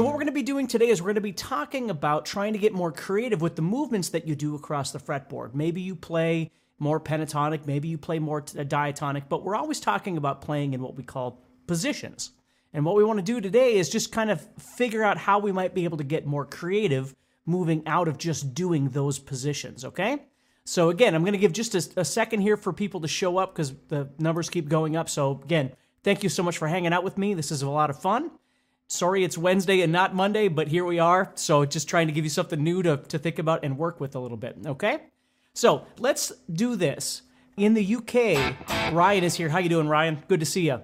So, what we're going to be doing today is we're going to be talking about trying to get more creative with the movements that you do across the fretboard. Maybe you play more pentatonic, maybe you play more uh, diatonic, but we're always talking about playing in what we call positions. And what we want to do today is just kind of figure out how we might be able to get more creative moving out of just doing those positions, okay? So, again, I'm going to give just a, a second here for people to show up because the numbers keep going up. So, again, thank you so much for hanging out with me. This is a lot of fun. Sorry it's Wednesday and not Monday, but here we are. So just trying to give you something new to, to think about and work with a little bit, okay? So let's do this. In the UK, Ryan is here. How you doing, Ryan? Good to see you.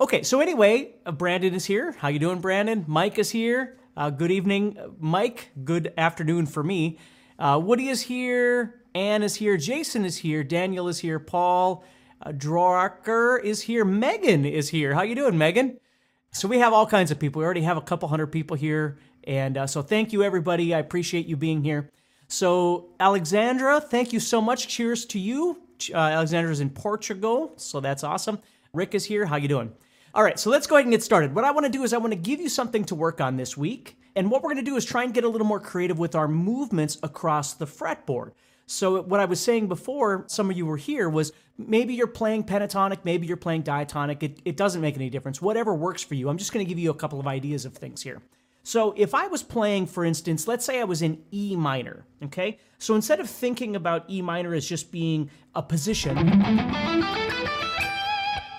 Okay, so anyway, uh, Brandon is here. How you doing, Brandon? Mike is here. Uh, good evening, Mike. Good afternoon for me. Uh, Woody is here. Anne is here. Jason is here. Daniel is here. Paul uh, Drocker is here. Megan is here. How you doing, Megan? So we have all kinds of people. We already have a couple hundred people here. And uh, so thank you, everybody. I appreciate you being here. So, Alexandra, thank you so much. Cheers to you. Uh, Alexandra's in Portugal, so that's awesome. Rick is here. How you doing? All right, so let's go ahead and get started. What I want to do is I want to give you something to work on this week. And what we're going to do is try and get a little more creative with our movements across the fretboard. So, what I was saying before, some of you were here, was maybe you're playing pentatonic, maybe you're playing diatonic. It, it doesn't make any difference. Whatever works for you. I'm just going to give you a couple of ideas of things here. So, if I was playing, for instance, let's say I was in E minor, okay? So, instead of thinking about E minor as just being a position,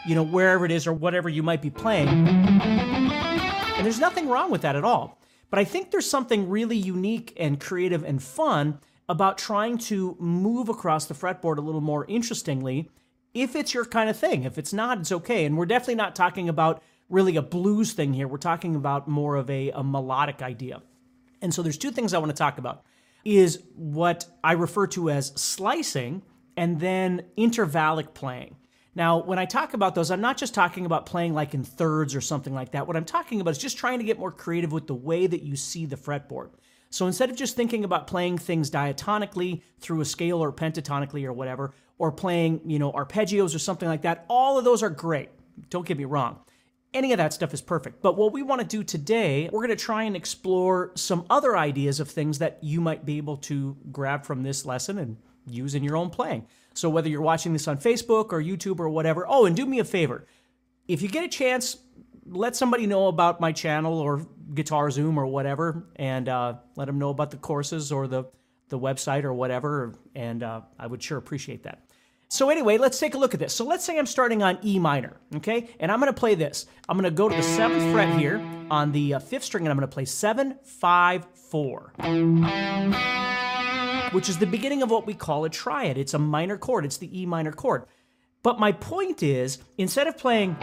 you know, wherever it is or whatever you might be playing, and there's nothing wrong with that at all. But I think there's something really unique and creative and fun about trying to move across the fretboard a little more interestingly if it's your kind of thing. If it's not, it's okay. And we're definitely not talking about really a blues thing here. We're talking about more of a, a melodic idea. And so there's two things I want to talk about is what I refer to as slicing and then intervallic playing. Now, when I talk about those, I'm not just talking about playing like in thirds or something like that. What I'm talking about is just trying to get more creative with the way that you see the fretboard. So instead of just thinking about playing things diatonically through a scale or pentatonically or whatever, or playing, you know, arpeggios or something like that, all of those are great. Don't get me wrong. Any of that stuff is perfect. But what we want to do today, we're going to try and explore some other ideas of things that you might be able to grab from this lesson and use in your own playing. So whether you're watching this on Facebook or YouTube or whatever, oh, and do me a favor. If you get a chance, let somebody know about my channel or Guitar Zoom or whatever, and uh, let them know about the courses or the the website or whatever, and uh, I would sure appreciate that. So anyway, let's take a look at this. So let's say I'm starting on E minor, okay, and I'm going to play this. I'm going to go to the seventh fret here on the uh, fifth string, and I'm going to play seven, five, four, which is the beginning of what we call a triad. It's a minor chord. It's the E minor chord. But my point is, instead of playing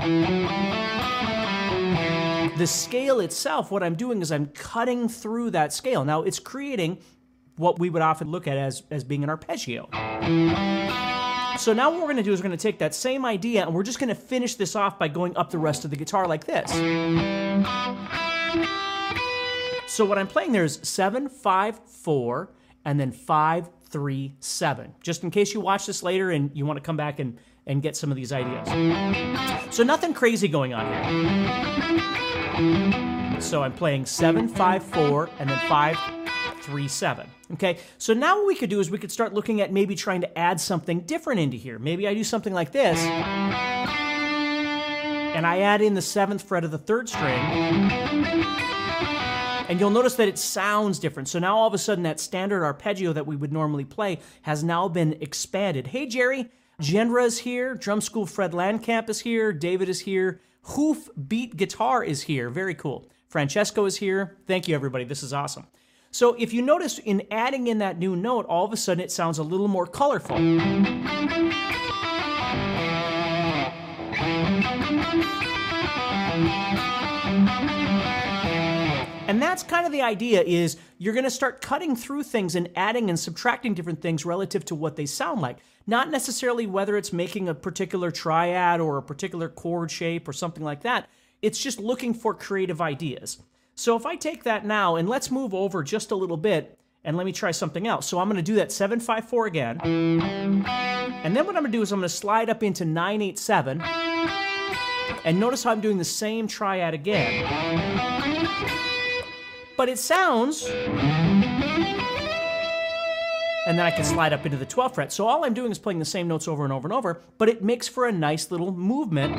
the scale itself, what I'm doing is I'm cutting through that scale. Now it's creating what we would often look at as, as being an arpeggio. So now what we're to do is we're to take that same idea and we're just to finish this off by going up the rest of the guitar like this. So what I'm playing there is seven, five, four, and then five, three, seven. Just in case you watch this later and you want to come back and, and get some of these ideas. So nothing crazy going on here. So I'm playing seven, five, four, and then five, three, seven. Okay, so now what we could do is we could start looking at maybe trying to add something different into here. Maybe I do something like this, and I add in the seventh fret of the third string. And you'll notice that it sounds different. So now all of a sudden, that standard arpeggio that we would normally play has now been expanded. Hey, Jerry, Genra is here. Drum School Fred Landcamp is here. David is here. Hoof Beat Guitar is here. Very cool. Francesco is here. Thank you, everybody. This is awesome. So if you notice in adding in that new note, all of a sudden it sounds a little more colorful. And that's kind of the idea is you're going to start cutting through things and adding and subtracting different things relative to what they sound like. Not necessarily whether it's making a particular triad or a particular chord shape or something like that. It's just looking for creative ideas. So if I take that now and let's move over just a little bit and let me try something else. So I'm going to do that 754 again. And then what I'm going to do is I'm going to slide up into 987. And notice how I'm doing the same triad again. But it sounds. And then I can slide up into the 12th fret. So all I'm doing is playing the same notes over and over and over, but it makes for a nice little movement.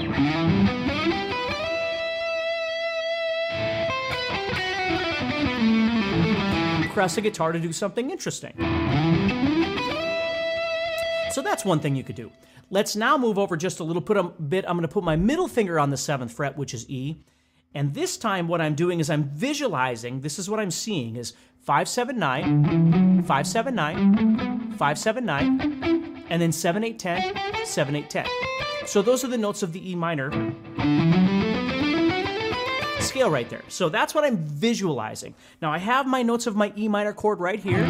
Across the guitar to do something interesting. So that's one thing you could do. Let's now move over just a little put a bit. I'm going to put my middle finger on the seventh fret, which is E. And this time, what I'm doing is I'm visualizing. This is what I'm seeing: is five seven nine, five seven nine, five seven nine, and then seven eight ten, seven eight ten. So those are the notes of the E minor scale right there. So that's what I'm visualizing. Now I have my notes of my E minor chord right here.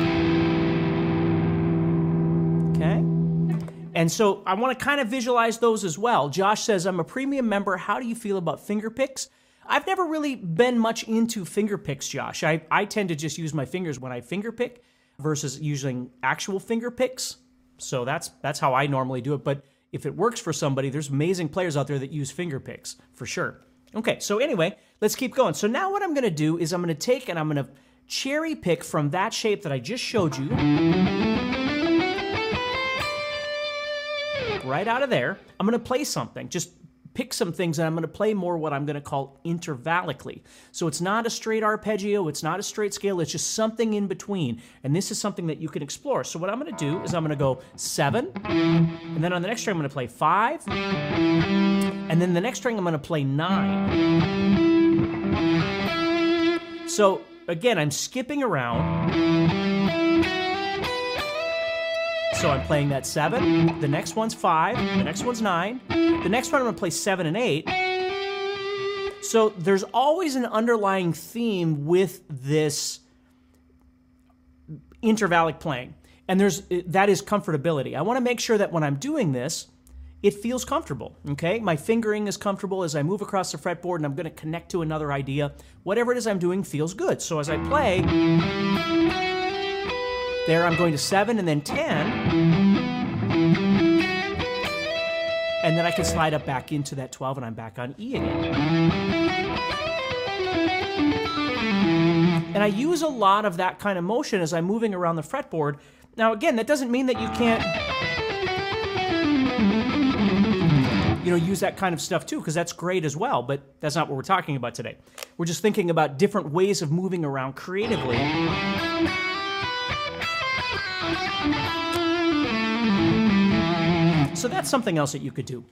Okay. And so I want to kind of visualize those as well. Josh says, I'm a premium member. How do you feel about finger picks? I've never really been much into finger picks, Josh. I, I tend to just use my fingers when I finger pick versus using actual finger picks. So that's that's how I normally do it. But if it works for somebody, there's amazing players out there that use finger picks for sure. Okay, so anyway, let's keep going. So now what I'm to do is I'm to take and I'm to cherry pick from that shape that I just showed you. Right out of there, I'm to play something. Just pick some things and I'm going to play more what I'm going to call intervallically. So it's not a straight arpeggio, it's not a straight scale, it's just something in between. And this is something that you can explore. So what I'm going to do is I'm going to go 7 and then on the next string I'm going to play 5 and then the next string I'm going to play 9. So again, I'm skipping around. So I'm playing that seven. The next one's five. The next one's nine. The next one I'm gonna play seven and eight. So there's always an underlying theme with this intervallic playing. And there's that is comfortability. I want to make sure that when I'm doing this, it feels comfortable. Okay, my fingering is comfortable as I move across the fretboard, and I'm going to connect to another idea. Whatever it is I'm doing feels good. So as I play, there I'm going to 7 and then 10. And then I can slide up back into that 12 and I'm back on E again. And I use a lot of that kind of motion as I'm moving around the fretboard. Now, again, that doesn't mean that you can't, you know, use that kind of stuff too, because that's great as well, but that's not what we're talking about today. We're just thinking about different ways of moving around creatively. So that's something else that you could do.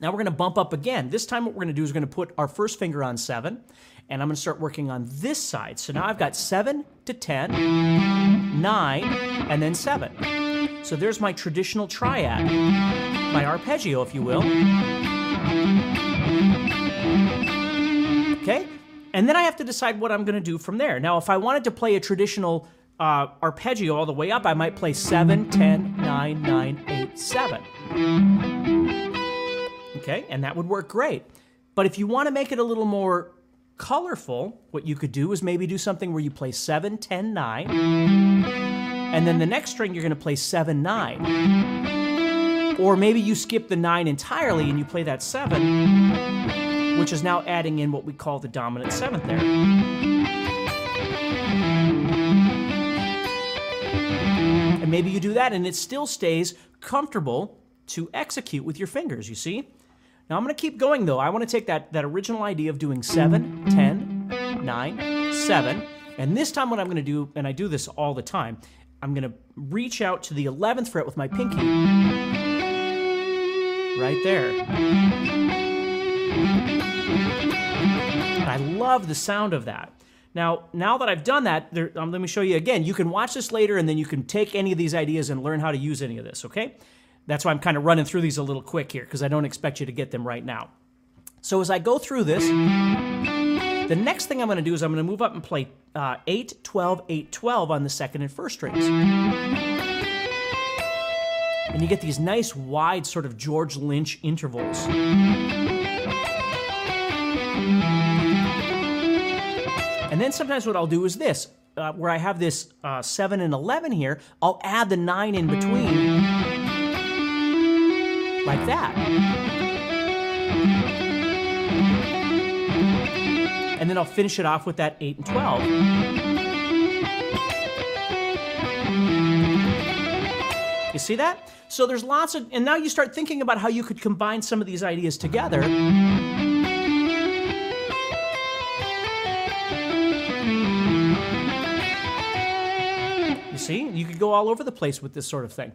Now we're going to bump up again. This time what we're going to do is we're going to put our first finger on 7, and I'm going to start working on this side. So now I've got 7 to 10, 9, and then 7. So there's my traditional triad, my arpeggio, if you will. Okay? And then I have to decide what I'm going to do from there. Now, if I wanted to play a traditional uh, arpeggio all the way up, I might play 7, 10, 9, 9, 8, 7. Okay, and that would work great. But if you want to make it a little more colorful, what you could do is maybe do something where you play 7, 10, 9, and then the next string you're going to play 7, 9. Or maybe you skip the 9 entirely and you play that 7, which is now adding in what we call the dominant 7th there. Maybe you do that and it still stays comfortable to execute with your fingers, you see? Now I'm to keep going though. I want to take that, that original idea of doing 7, 10, 9, 7, and this time what I'm to do, and I do this all the time, I'm to reach out to the 11th fret with my pinky. Right there. And I love the sound of that. Now, now that I've done that, there, um, let me show you again. You can watch this later and then you can take any of these ideas and learn how to use any of this, okay? That's why I'm kind of running through these a little quick here because I don't expect you to get them right now. So as I go through this, The next thing I'm going to do is I'm going to move up and play uh, 8, 12, 8, 12 on the second and first strings. And you get these nice wide sort of George Lynch intervals. Then sometimes what I'll do is this, uh, where I have this uh, 7 and 11 here, I'll add the 9 in between, like that. And then I'll finish it off with that 8 and 12. You see that? So there's lots of, and now you start thinking about how you could combine some of these ideas together. See, you could go all over the place with this sort of thing.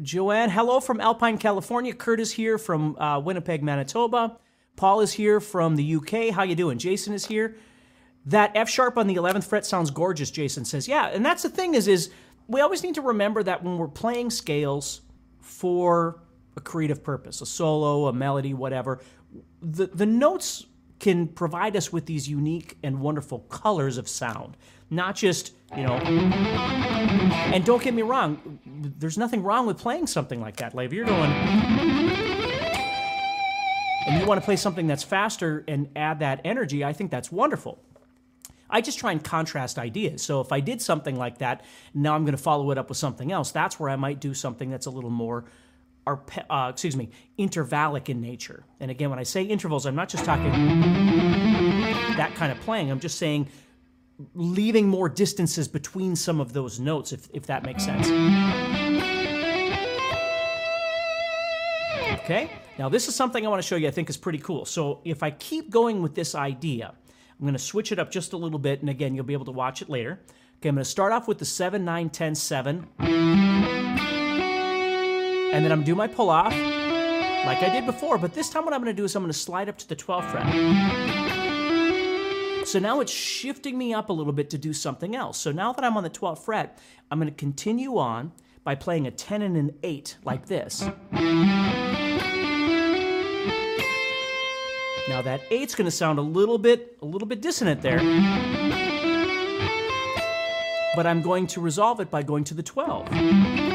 Joanne, hello from Alpine, California. Kurt is here from uh, Winnipeg, Manitoba. Paul is here from the UK. How you doing? Jason is here. That F sharp on the 11th fret sounds gorgeous, Jason says. Yeah, and that's the thing is is we always need to remember that when we're playing scales for a creative purpose, a solo, a melody, whatever, the the notes can provide us with these unique and wonderful colors of sound, not just, you know, and don't get me wrong, there's nothing wrong with playing something like that. Like if you're going and you want to play something that's faster and add that energy, I think that's wonderful. I just try and contrast ideas. So if I did something like that, now I'm going to follow it up with something else. That's where I might do something that's a little more, arpe- uh, excuse me, intervallic in nature. And again, when I say intervals, I'm not just talking that kind of playing. I'm just saying leaving more distances between some of those notes, if, if that makes sense. Okay, now this is something I want to show you I think is pretty cool. So if I keep going with this idea, I'm going to switch it up just a little bit, and again, you'll be able to watch it later. Okay, I'm going to start off with the 7, 9, 10, 7. And then I'm to do my pull off like I did before, but this time what I'm to do is I'm to slide up to the 12th fret. So now it's shifting me up a little bit to do something else. So now that I'm on the 12th fret, I'm to continue on by playing a 10 and an 8 like this. Now that eight's going to sound a little bit a little bit dissonant there. But I'm going to resolve it by going to the 12.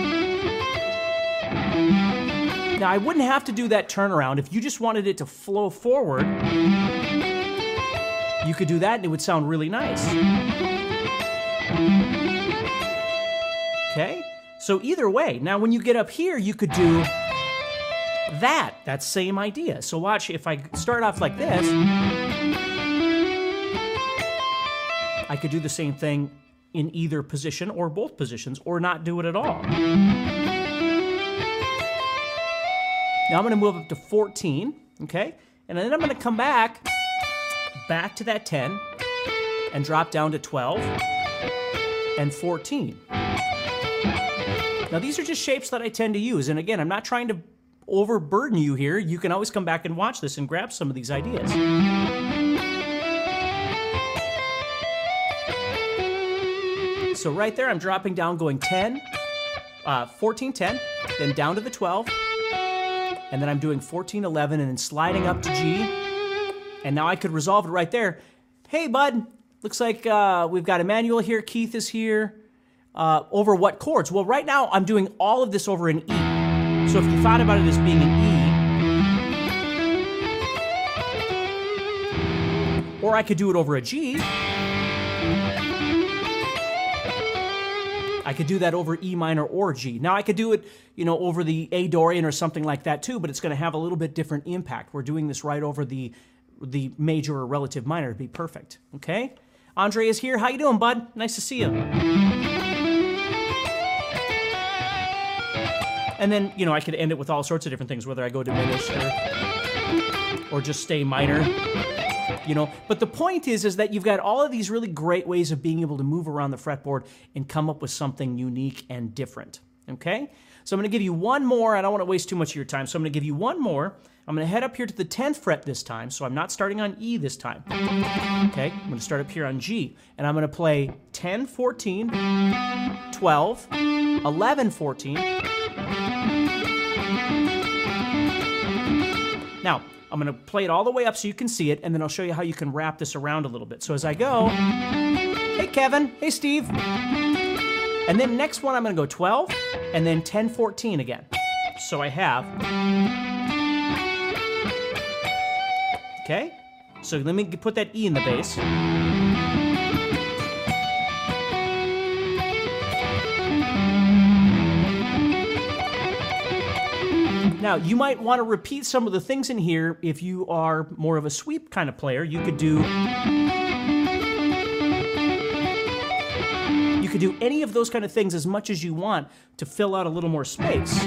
Now I wouldn't have to do that turnaround if you just wanted it to flow forward. You could do that and it would sound really nice. Okay? So either way, now when you get up here, you could do that, that same idea. So watch, if I start off like this, I could do the same thing in either position or both positions or not do it at all. Now I'm to move up to 14, okay? And then I'm to come back, back to that 10, and drop down to 12 and 14. Now these are just shapes that I tend to use. And again, I'm not trying to overburden you here, you can always come back and watch this and grab some of these ideas. So right there, I'm dropping down, going 10, uh, 14, 10, then down to the 12, and then I'm doing 14, 11, and then sliding up to G. And now I could resolve it right there. Hey, bud, looks like uh, we've got Emmanuel here, Keith is here. Uh, over what chords? Well, right now I'm doing all of this over an E. So if you thought about it as being an E, or I could do it over a G. I could do that over E minor or G. Now I could do it, you know, over the A Dorian or something like that too, but it's going to have a little bit different impact. We're doing this right over the the major or relative minor to be perfect. Okay? Andre is here. How you doing, bud? Nice to see you. And then, you know, I could end it with all sorts of different things, whether I go diminished or, or just stay minor. You know, but the point is, is that you've got all of these really great ways of being able to move around the fretboard and come up with something unique and different. Okay? So I'm going to give you one more. I don't want to waste too much of your time. So I'm going to give you one more. I'm going to head up here to the 10th fret this time. So I'm not starting on E this time. Okay? I'm going to start up here on G. And I'm going to play 10, 14, 12, 11, 14, Now, I'm to play it all the way up so you can see it, and then I'll show you how you can wrap this around a little bit. So as I go, hey Kevin, hey Steve. And then next one, I'm to go 12, and then 10, 14 again. So I have. Okay? So let me put that E in the bass. Now, you might want to repeat some of the things in here if you are more of a sweep kind of player. You could do You could do any of those kind of things as much as you want to fill out a little more space.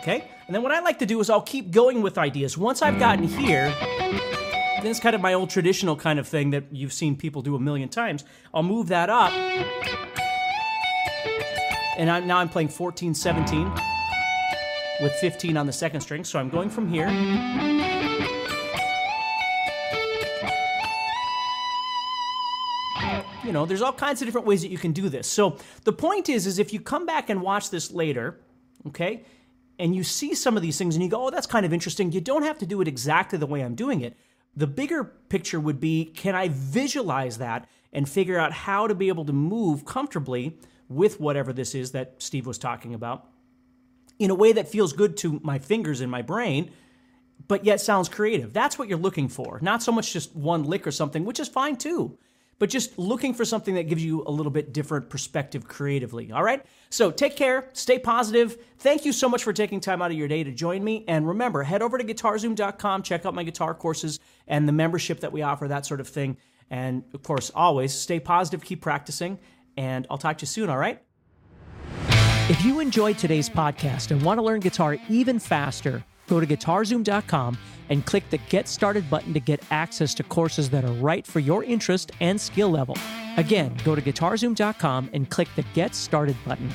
Okay? And then what I like to do is I'll keep going with ideas. Once I've gotten here, then it's kind of my old traditional kind of thing that you've seen people do a million times. I'll move that up. And I'm, now I'm playing 14, 17 with 15 on the second string. So I'm going from here. You know, there's all kinds of different ways that you can do this. So the point is, is if you come back and watch this later, okay, and you see some of these things and you go, oh, that's kind of interesting, you don't have to do it exactly the way I'm doing it. The bigger picture would be can I visualize that and figure out how to be able to move comfortably with whatever this is that Steve was talking about in a way that feels good to my fingers and my brain, but yet sounds creative? That's what you're looking for. Not so much just one lick or something, which is fine too but just looking for something that gives you a little bit different perspective creatively. All right? So take care, stay positive. Thank you so much for taking time out of your day to join me. And remember, head over to guitarzoom.com, check out my guitar courses and the membership that we offer, that sort of thing. And of course, always stay positive, keep practicing, and I'll talk to you soon, all right? If you enjoyed today's podcast and want to learn guitar even faster, go to guitarzoom.com and click the Get Started button to get access to courses that are right for your interest and skill level. Again, go to guitarzoom.com and click the Get Started button.